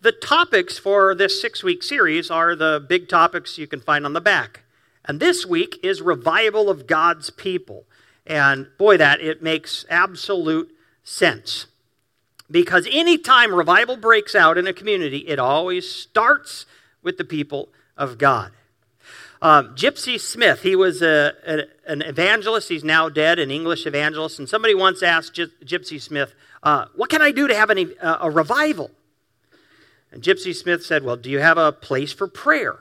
the topics for this six week series are the big topics you can find on the back. And this week is revival of God's people. And boy, that it makes absolute sense. Because anytime revival breaks out in a community, it always starts with the people of God. Um, Gypsy Smith, he was a, a, an evangelist. He's now dead, an English evangelist. And somebody once asked Gy- Gypsy Smith, uh, What can I do to have any, uh, a revival? And Gypsy Smith said, Well, do you have a place for prayer?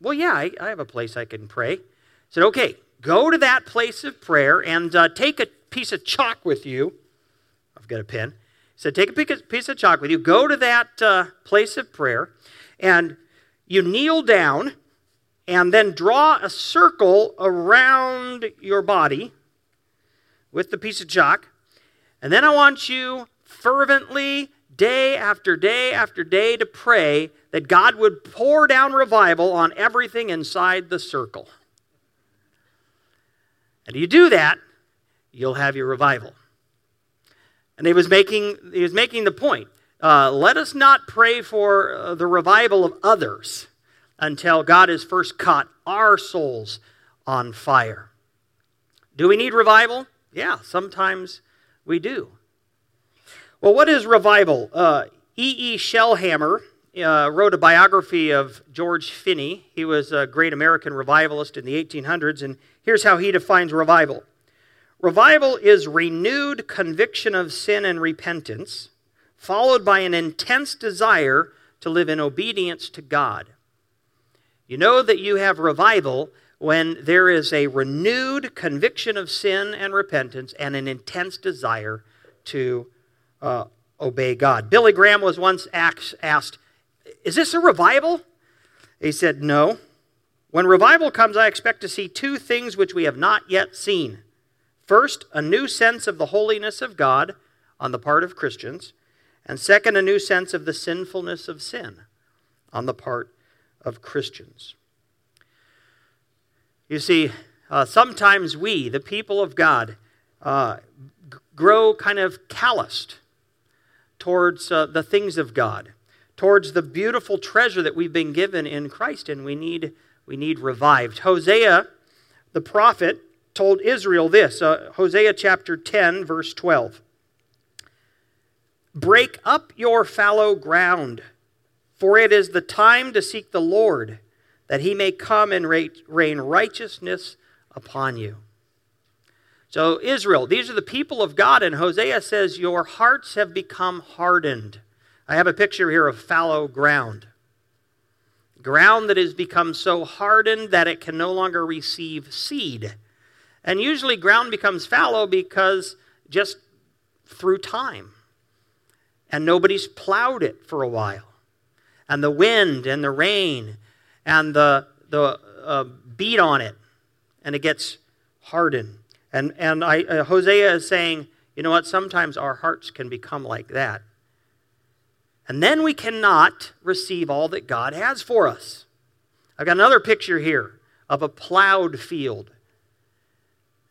Well, yeah, I, I have a place I can pray. Said, Okay, go to that place of prayer and uh, take a piece of chalk with you. I've got a pen. He said, Take a piece of chalk with you, go to that uh, place of prayer, and you kneel down and then draw a circle around your body with the piece of chalk. And then I want you fervently day after day after day to pray that God would pour down revival on everything inside the circle. And you do that, you'll have your revival. And he was making, he was making the point uh, let us not pray for uh, the revival of others until God has first caught our souls on fire. Do we need revival? Yeah, sometimes we do. Well, what is revival? Uh, E. E. Shelhamer uh, wrote a biography of George Finney. He was a great American revivalist in the 1800s, and here's how he defines revival Revival is renewed conviction of sin and repentance, followed by an intense desire to live in obedience to God. You know that you have revival when there is a renewed conviction of sin and repentance and an intense desire to uh, obey God. Billy Graham was once asked, Is this a revival? He said, No. When revival comes, I expect to see two things which we have not yet seen. First, a new sense of the holiness of God on the part of Christians, and second, a new sense of the sinfulness of sin on the part of Christians. You see, uh, sometimes we, the people of God, uh, grow kind of calloused towards uh, the things of God, towards the beautiful treasure that we've been given in Christ, and we need, we need revived. Hosea, the prophet, told Israel this uh, Hosea chapter 10, verse 12 Break up your fallow ground, for it is the time to seek the Lord, that he may come and rain righteousness upon you. So, Israel, these are the people of God, and Hosea says, Your hearts have become hardened. I have a picture here of fallow ground. Ground that has become so hardened that it can no longer receive seed. And usually, ground becomes fallow because just through time. And nobody's plowed it for a while. And the wind and the rain and the, the uh, beat on it, and it gets hardened. And, and I, uh, Hosea is saying, you know what? Sometimes our hearts can become like that. And then we cannot receive all that God has for us. I've got another picture here of a plowed field.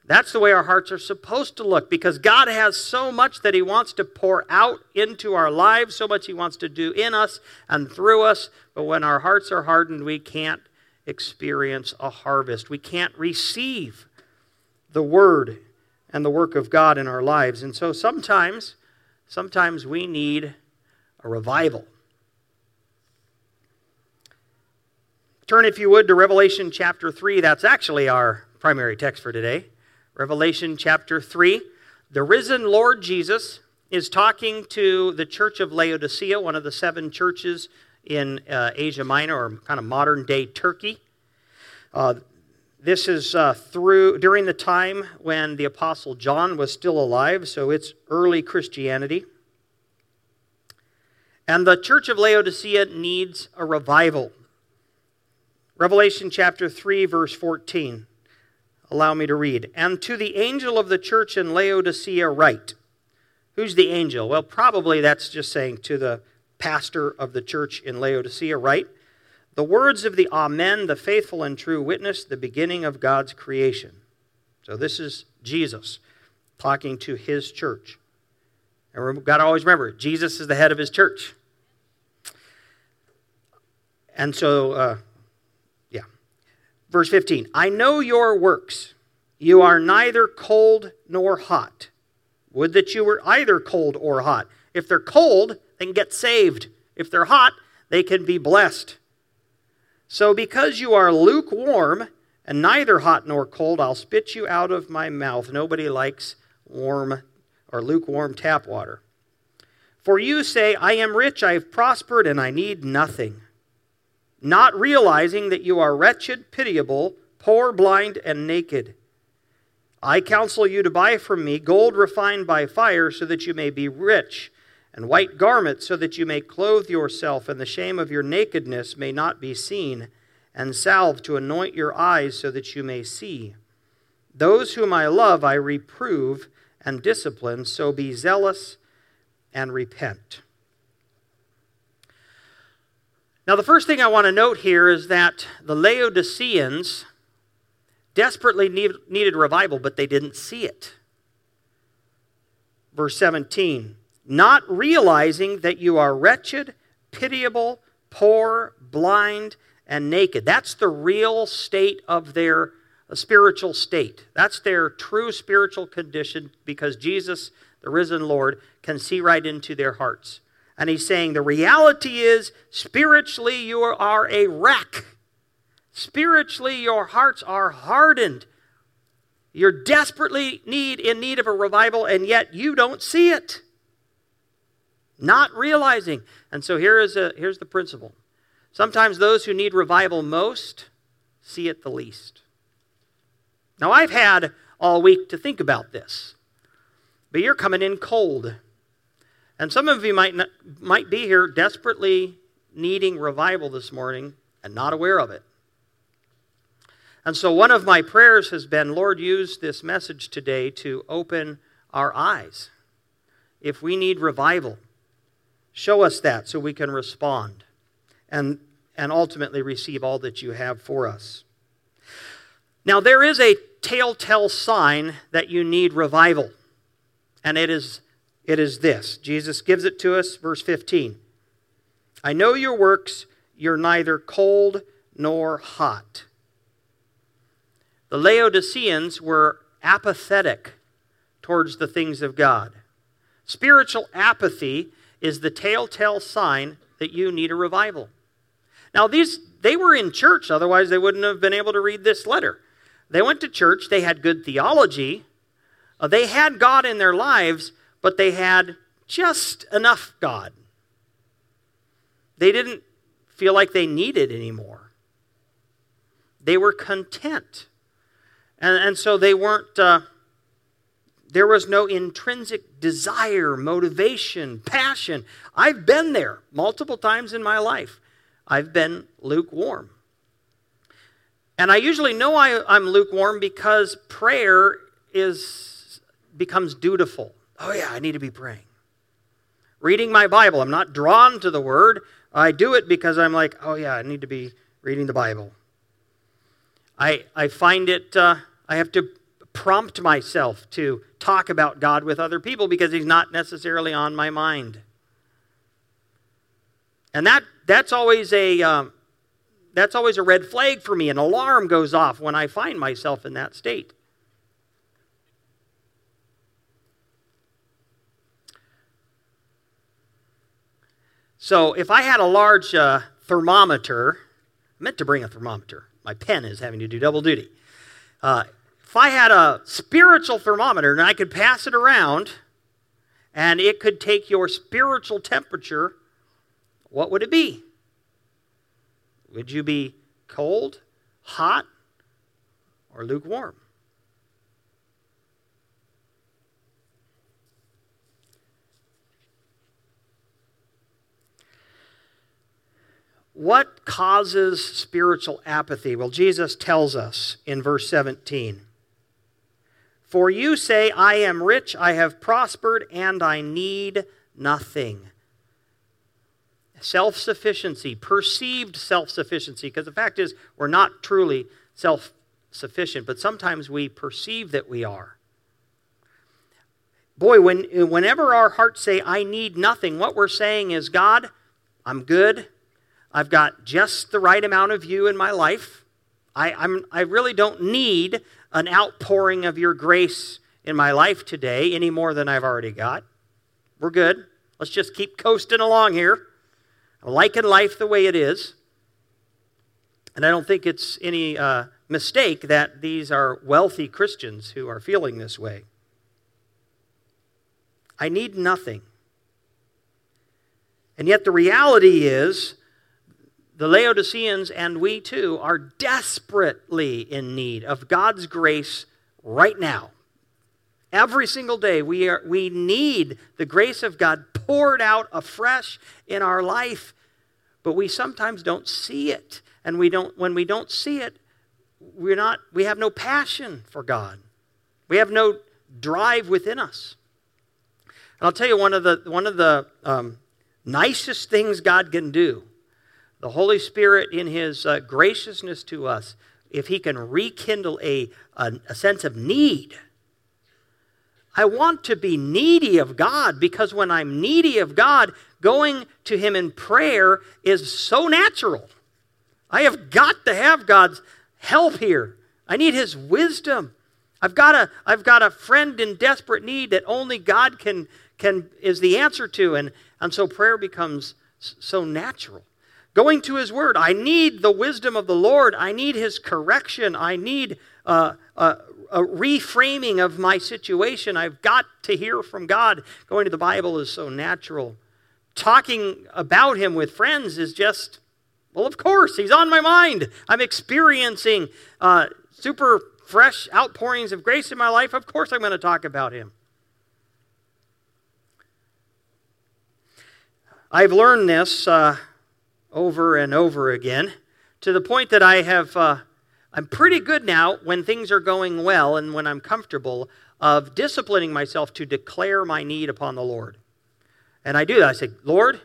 That's the way our hearts are supposed to look because God has so much that He wants to pour out into our lives, so much He wants to do in us and through us. But when our hearts are hardened, we can't experience a harvest. We can't receive the Word and the work of God in our lives. And so sometimes, sometimes we need a revival. Turn, if you would, to Revelation chapter 3. That's actually our primary text for today. Revelation chapter 3. The risen Lord Jesus is talking to the church of Laodicea, one of the seven churches in uh, Asia Minor, or kind of modern day Turkey. Uh, this is uh, through during the time when the apostle John was still alive, so it's early Christianity. And the church of Laodicea needs a revival. Revelation chapter 3 verse 14. Allow me to read. And to the angel of the church in Laodicea write. Who's the angel? Well, probably that's just saying to the pastor of the church in Laodicea, right? The words of the Amen, the faithful and true witness, the beginning of God's creation. So this is Jesus talking to his church. And we've got to always remember, Jesus is the head of his church. And so, uh, yeah. Verse 15 I know your works. You are neither cold nor hot. Would that you were either cold or hot. If they're cold, they can get saved. If they're hot, they can be blessed. So, because you are lukewarm and neither hot nor cold, I'll spit you out of my mouth. Nobody likes warm or lukewarm tap water. For you say, I am rich, I have prospered, and I need nothing, not realizing that you are wretched, pitiable, poor, blind, and naked. I counsel you to buy from me gold refined by fire, so that you may be rich, and white garments, so that you may clothe yourself, and the shame of your nakedness may not be seen, and salve to anoint your eyes, so that you may see. Those whom I love I reprove and discipline, so be zealous and repent. Now, the first thing I want to note here is that the Laodiceans desperately need, needed revival, but they didn't see it. Verse 17 Not realizing that you are wretched, pitiable, poor, blind, and naked. That's the real state of their uh, spiritual state. That's their true spiritual condition because Jesus the risen Lord, can see right into their hearts. And he's saying the reality is, spiritually, you are a wreck. Spiritually, your hearts are hardened. You're desperately need, in need of a revival, and yet you don't see it. Not realizing. And so here is a, here's the principle. Sometimes those who need revival most see it the least. Now, I've had all week to think about this but you're coming in cold. And some of you might, not, might be here desperately needing revival this morning and not aware of it. And so, one of my prayers has been Lord, use this message today to open our eyes. If we need revival, show us that so we can respond and, and ultimately receive all that you have for us. Now, there is a telltale sign that you need revival and it is, it is this. Jesus gives it to us, verse 15. I know your works, you're neither cold nor hot. The Laodiceans were apathetic towards the things of God. Spiritual apathy is the telltale sign that you need a revival. Now, these they were in church, otherwise they wouldn't have been able to read this letter. They went to church, they had good theology, uh, they had God in their lives, but they had just enough God. They didn't feel like they needed anymore. They were content. And, and so they weren't, uh, there was no intrinsic desire, motivation, passion. I've been there multiple times in my life. I've been lukewarm. And I usually know I, I'm lukewarm because prayer is becomes dutiful. Oh, yeah, I need to be praying. Reading my Bible, I'm not drawn to the Word. I do it because I'm like, oh, yeah, I need to be reading the Bible. I, I find it, uh, I have to prompt myself to talk about God with other people because He's not necessarily on my mind. And that, that's always a. Um, that's always a red flag for me. An alarm goes off when I find myself in that state. So if I had a large uh, thermometer, I meant to bring a thermometer. My pen is having to do double duty. Uh, if I had a spiritual thermometer and I could pass it around and it could take your spiritual temperature, what would it be? Would you be cold, hot, or lukewarm? What causes spiritual apathy? Well, Jesus tells us in verse 17 For you say, I am rich, I have prospered, and I need nothing. Self sufficiency, perceived self sufficiency, because the fact is, we're not truly self sufficient, but sometimes we perceive that we are. Boy, when, whenever our hearts say, I need nothing, what we're saying is, God, I'm good. I've got just the right amount of you in my life. I, I'm, I really don't need an outpouring of your grace in my life today any more than I've already got. We're good. Let's just keep coasting along here. I'm liking life the way it is. And I don't think it's any uh, mistake that these are wealthy Christians who are feeling this way. I need nothing. And yet the reality is, the Laodiceans and we too are desperately in need of God's grace right now. Every single day, we, are, we need the grace of God poured out afresh in our life, but we sometimes don't see it. And we don't, when we don't see it, we're not, we have no passion for God. We have no drive within us. And I'll tell you one of the, one of the um, nicest things God can do, the Holy Spirit in His uh, graciousness to us, if He can rekindle a, a, a sense of need I want to be needy of God because when I'm needy of God, going to Him in prayer is so natural. I have got to have God's help here. I need His wisdom. I've got a, I've got a friend in desperate need that only God can, can is the answer to. And, and so prayer becomes so natural. Going to His Word, I need the wisdom of the Lord. I need His correction. I need uh, uh, a reframing of my situation. I've got to hear from God. Going to the Bible is so natural. Talking about Him with friends is just, well, of course, He's on my mind. I'm experiencing uh, super fresh outpourings of grace in my life. Of course, I'm going to talk about Him. I've learned this uh, over and over again to the point that I have. Uh, I'm pretty good now when things are going well and when I'm comfortable of disciplining myself to declare my need upon the Lord. And I do that. I say, Lord,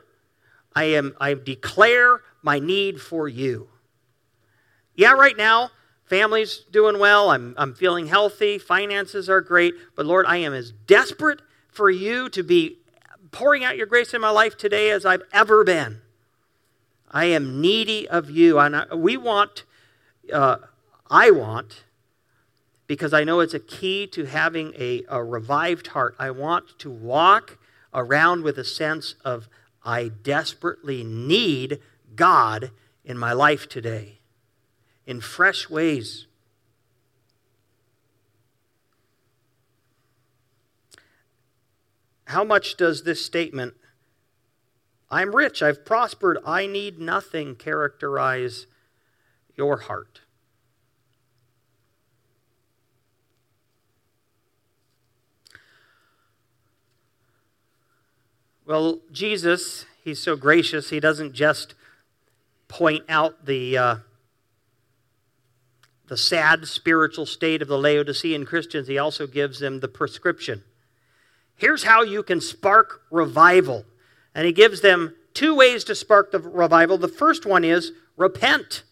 I am I declare my need for you. Yeah, right now, family's doing well. I'm, I'm feeling healthy. Finances are great. But Lord, I am as desperate for you to be pouring out your grace in my life today as I've ever been. I am needy of you. And I, we want uh, I want because I know it's a key to having a, a revived heart. I want to walk around with a sense of I desperately need God in my life today in fresh ways. How much does this statement, I'm rich, I've prospered, I need nothing, characterize your heart? Well, Jesus, he's so gracious, he doesn't just point out the, uh, the sad spiritual state of the Laodicean Christians, he also gives them the prescription. Here's how you can spark revival. And he gives them two ways to spark the revival. The first one is repent.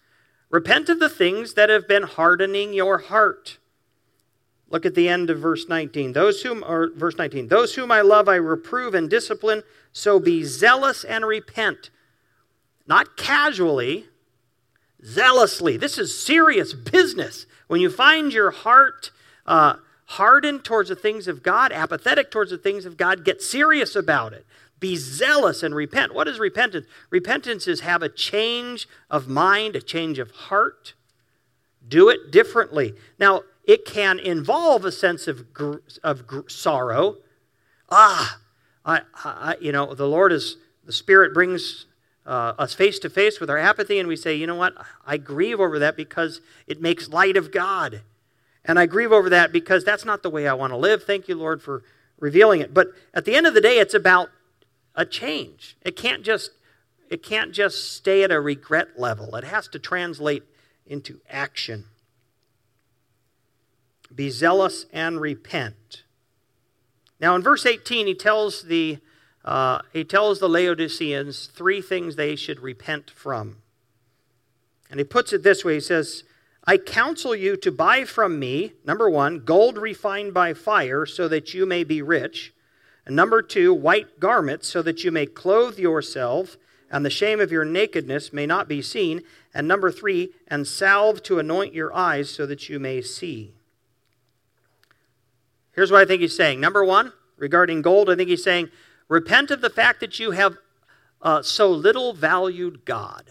Repent of the things that have been hardening your heart. Look at the end of verse 19. Those whom, or verse 19, those whom I love I reprove and discipline, so be zealous and repent. Not casually, zealously. This is serious business. When you find your heart uh, hardened towards the things of God, apathetic towards the things of God, get serious about it. Be zealous and repent. What is repentance? Repentance is have a change of mind, a change of heart. Do it differently. Now, it can involve a sense of, gr- of gr- sorrow. Ah, I, I, you know, the Lord is, the Spirit brings uh, us face to face with our apathy, and we say, you know what? I grieve over that because it makes light of God. And I grieve over that because that's not the way I want to live. Thank you, Lord, for revealing it. But at the end of the day, it's about a change. It can't just it can't just stay at a regret level. It has to translate into action. Be zealous and repent. Now, in verse 18, he tells the, uh, he tells the Laodiceans three things they should repent from. And he puts it this way He says, I counsel you to buy from me, number one, gold refined by fire, so that you may be rich. And number two, white garments, so that you may clothe yourself, and the shame of your nakedness may not be seen. And number three, and salve to anoint your eyes so that you may see. Here's what I think he's saying. Number one, regarding gold, I think he's saying, repent of the fact that you have uh, so little valued God.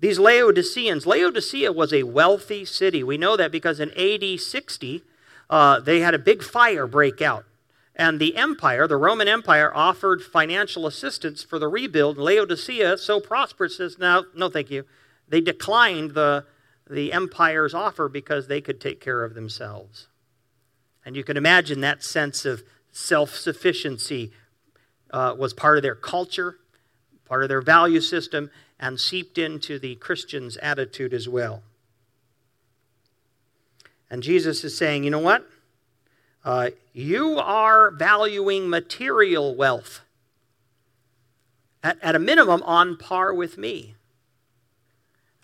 These Laodiceans, Laodicea was a wealthy city. We know that because in AD 60, uh, they had a big fire break out. And the empire, the Roman Empire, offered financial assistance for the rebuild. Laodicea, so prosperous, says, no, no, thank you. They declined the, the empire's offer because they could take care of themselves. And you can imagine that sense of self sufficiency uh, was part of their culture, part of their value system, and seeped into the Christian's attitude as well. And Jesus is saying, you know what? Uh, you are valuing material wealth at, at a minimum on par with me.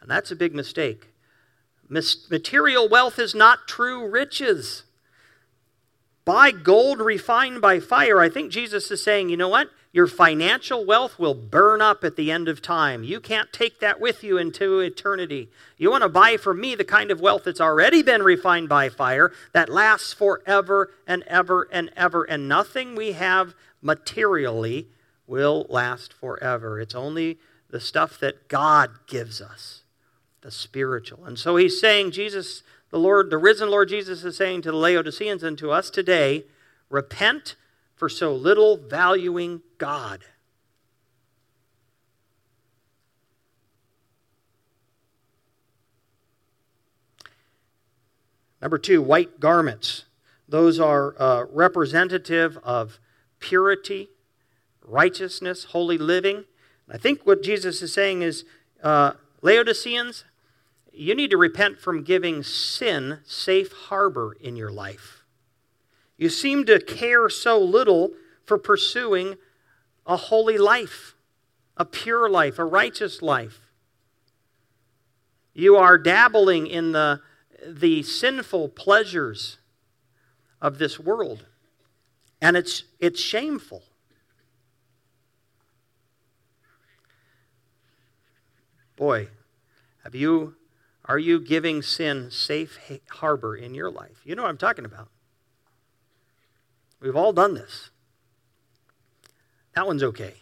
And that's a big mistake. Mis- material wealth is not true riches. Buy gold refined by fire. I think Jesus is saying, you know what? Your financial wealth will burn up at the end of time. You can't take that with you into eternity. You want to buy from me the kind of wealth that's already been refined by fire, that lasts forever and ever and ever. And nothing we have materially will last forever. It's only the stuff that God gives us, the spiritual. And so he's saying, Jesus, the Lord, the risen Lord Jesus is saying to the Laodiceans and to us today, repent for so little valuing God. Number two, white garments. Those are uh, representative of purity, righteousness, holy living. I think what Jesus is saying is uh, Laodiceans, you need to repent from giving sin safe harbor in your life. You seem to care so little for pursuing a holy life, a pure life, a righteous life. You are dabbling in the, the sinful pleasures of this world, and it's, it's shameful. Boy, have you are you giving sin safe harbor in your life? You know what I'm talking about. We've all done this. That one's okay.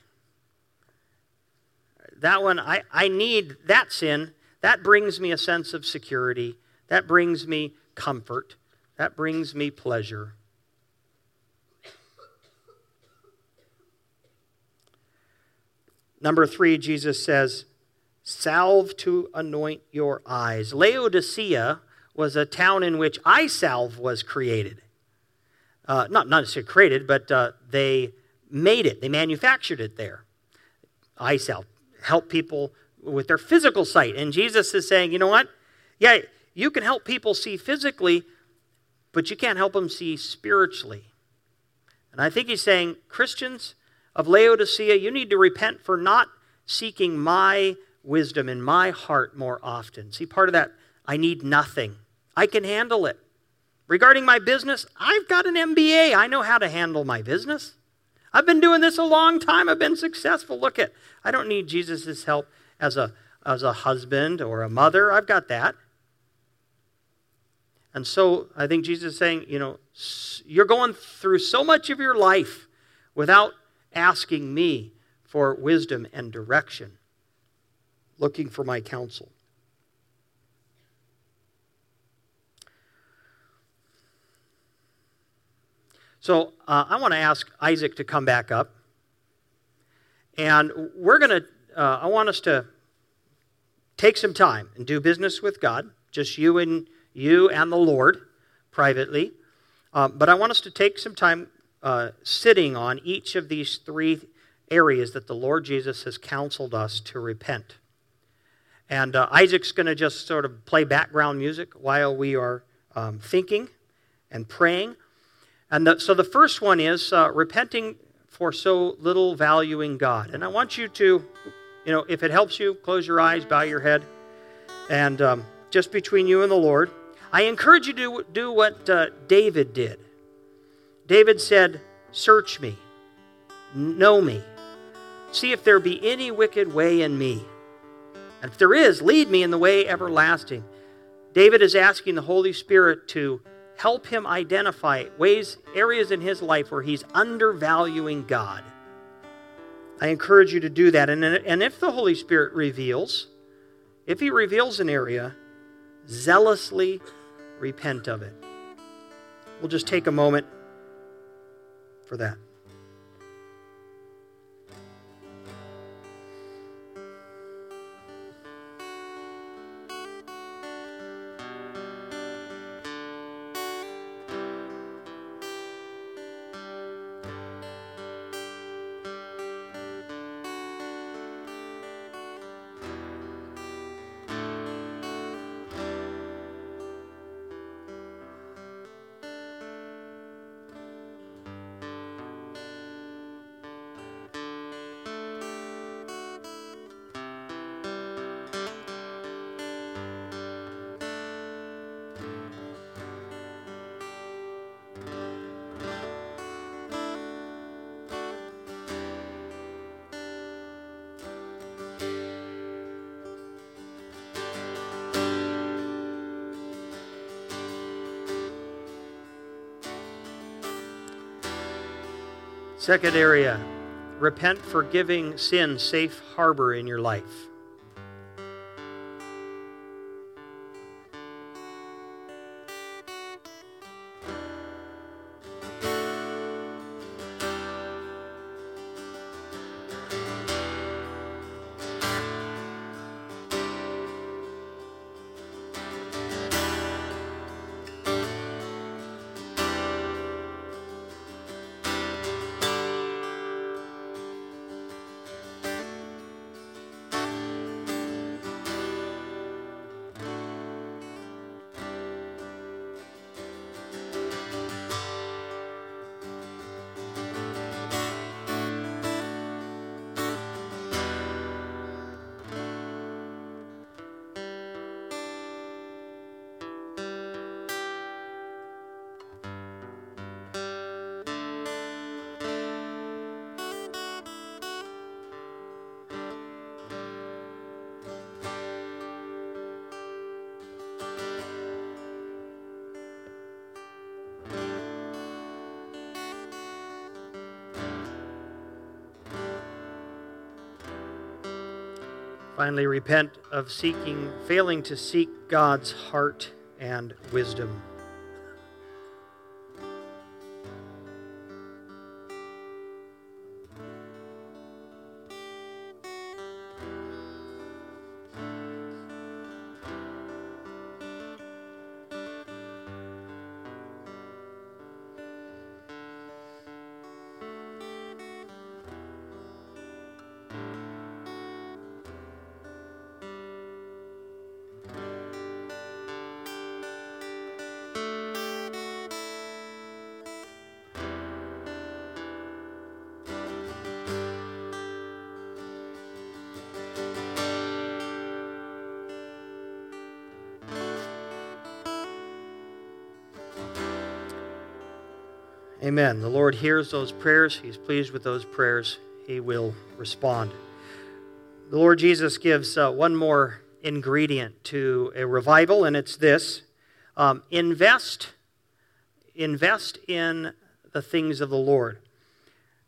That one, I, I need that sin. That brings me a sense of security. That brings me comfort. That brings me pleasure. Number three, Jesus says, salve to anoint your eyes. Laodicea was a town in which eye salve was created uh, not, not necessarily created, but uh, they made it, they manufactured it there. Eye salve, help people with their physical sight. And Jesus is saying, you know what? Yeah, you can help people see physically, but you can't help them see spiritually. And I think he's saying, Christians of Laodicea, you need to repent for not seeking my wisdom in my heart more often. See, part of that, I need nothing. I can handle it. Regarding my business, I've got an MBA. I know how to handle my business. I've been doing this a long time. I've been successful. Look at, I don't need Jesus' help as a, as a husband or a mother. I've got that. And so I think Jesus is saying, you know, you're going through so much of your life without asking me for wisdom and direction, looking for my counsel. So uh, I want to ask Isaac to come back up. And we're going to, uh, I want us to take some time and do business with God, just you and you and the Lord privately. Uh, but I want us to take some time uh, sitting on each of these three areas that the Lord Jesus has counseled us to repent. And uh, Isaac's going to just sort of play background music while we are um, thinking and praying. And the, so the first one is uh, repenting for so little valuing God. And I want you to, you know, if it helps you, close your eyes, bow your head, and um, just between you and the Lord. I encourage you to do what uh, David did. David said, Search me, know me, see if there be any wicked way in me. And if there is, lead me in the way everlasting. David is asking the Holy Spirit to help him identify ways, areas in his life where he's undervaluing God. I encourage you to do that. And, and if the Holy Spirit reveals, if he reveals an area, zealously repent of it. We'll just take a moment for that. Second area repent for giving sin safe harbor in your life. Finally, repent of seeking, failing to seek God's heart and wisdom. Amen. The Lord hears those prayers. He's pleased with those prayers. He will respond. The Lord Jesus gives uh, one more ingredient to a revival, and it's this um, invest, invest in the things of the Lord.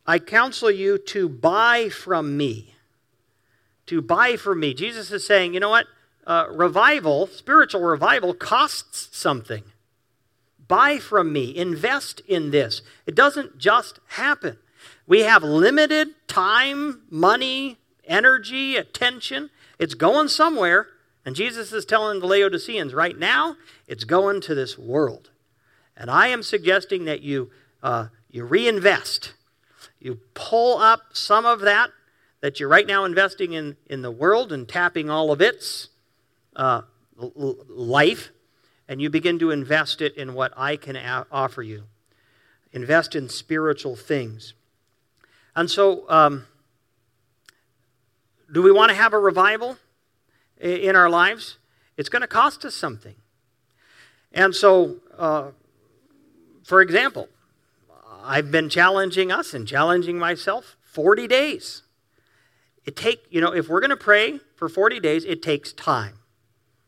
I counsel you to buy from me. To buy from me. Jesus is saying, you know what? Uh, revival, spiritual revival, costs something. Buy from me, invest in this. It doesn't just happen. We have limited time, money, energy, attention. It's going somewhere. And Jesus is telling the Laodiceans right now, it's going to this world. And I am suggesting that you, uh, you reinvest. You pull up some of that that you're right now investing in, in the world and tapping all of its uh, life and you begin to invest it in what I can a- offer you. Invest in spiritual things. And so, um, do we want to have a revival in our lives? It's going to cost us something. And so, uh, for example, I've been challenging us and challenging myself 40 days. it take, you know, if we're going to pray for 40 days, it takes time.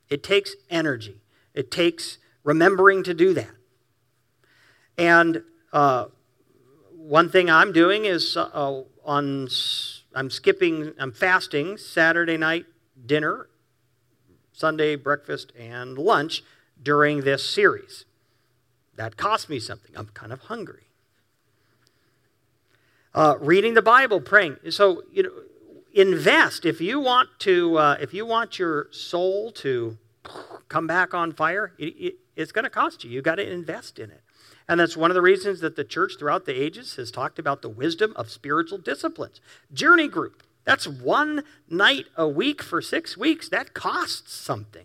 It takes energy. It takes remembering to do that. And uh, one thing I'm doing is uh, on I'm skipping I'm fasting Saturday night dinner, Sunday breakfast and lunch during this series. That cost me something. I'm kind of hungry. Uh, reading the Bible, praying. So you know, invest if you want to. Uh, if you want your soul to come back on fire, it, it, it's going to cost you. You got to invest in it. And that's one of the reasons that the church throughout the ages has talked about the wisdom of spiritual disciplines. Journey group, that's one night a week for six weeks. That costs something.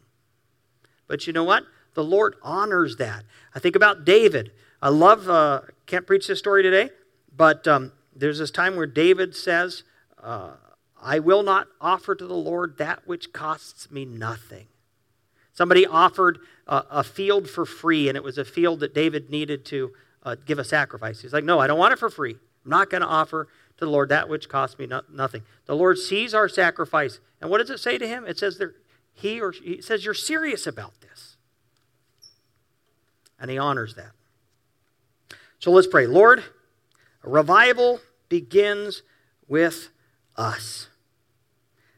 But you know what? The Lord honors that. I think about David. I love, uh, can't preach this story today, but um, there's this time where David says, uh, I will not offer to the Lord that which costs me nothing. Somebody offered a, a field for free, and it was a field that David needed to uh, give a sacrifice. He's like, No, I don't want it for free. I'm not going to offer to the Lord that which costs me no, nothing. The Lord sees our sacrifice. And what does it say to him? It says he or she, he says, You're serious about this. And he honors that. So let's pray. Lord, revival begins with us.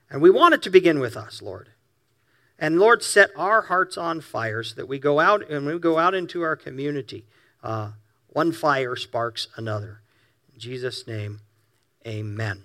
And we want it to begin with us, Lord. And Lord, set our hearts on fire so that we go out and we go out into our community. Uh, one fire sparks another. In Jesus' name, amen.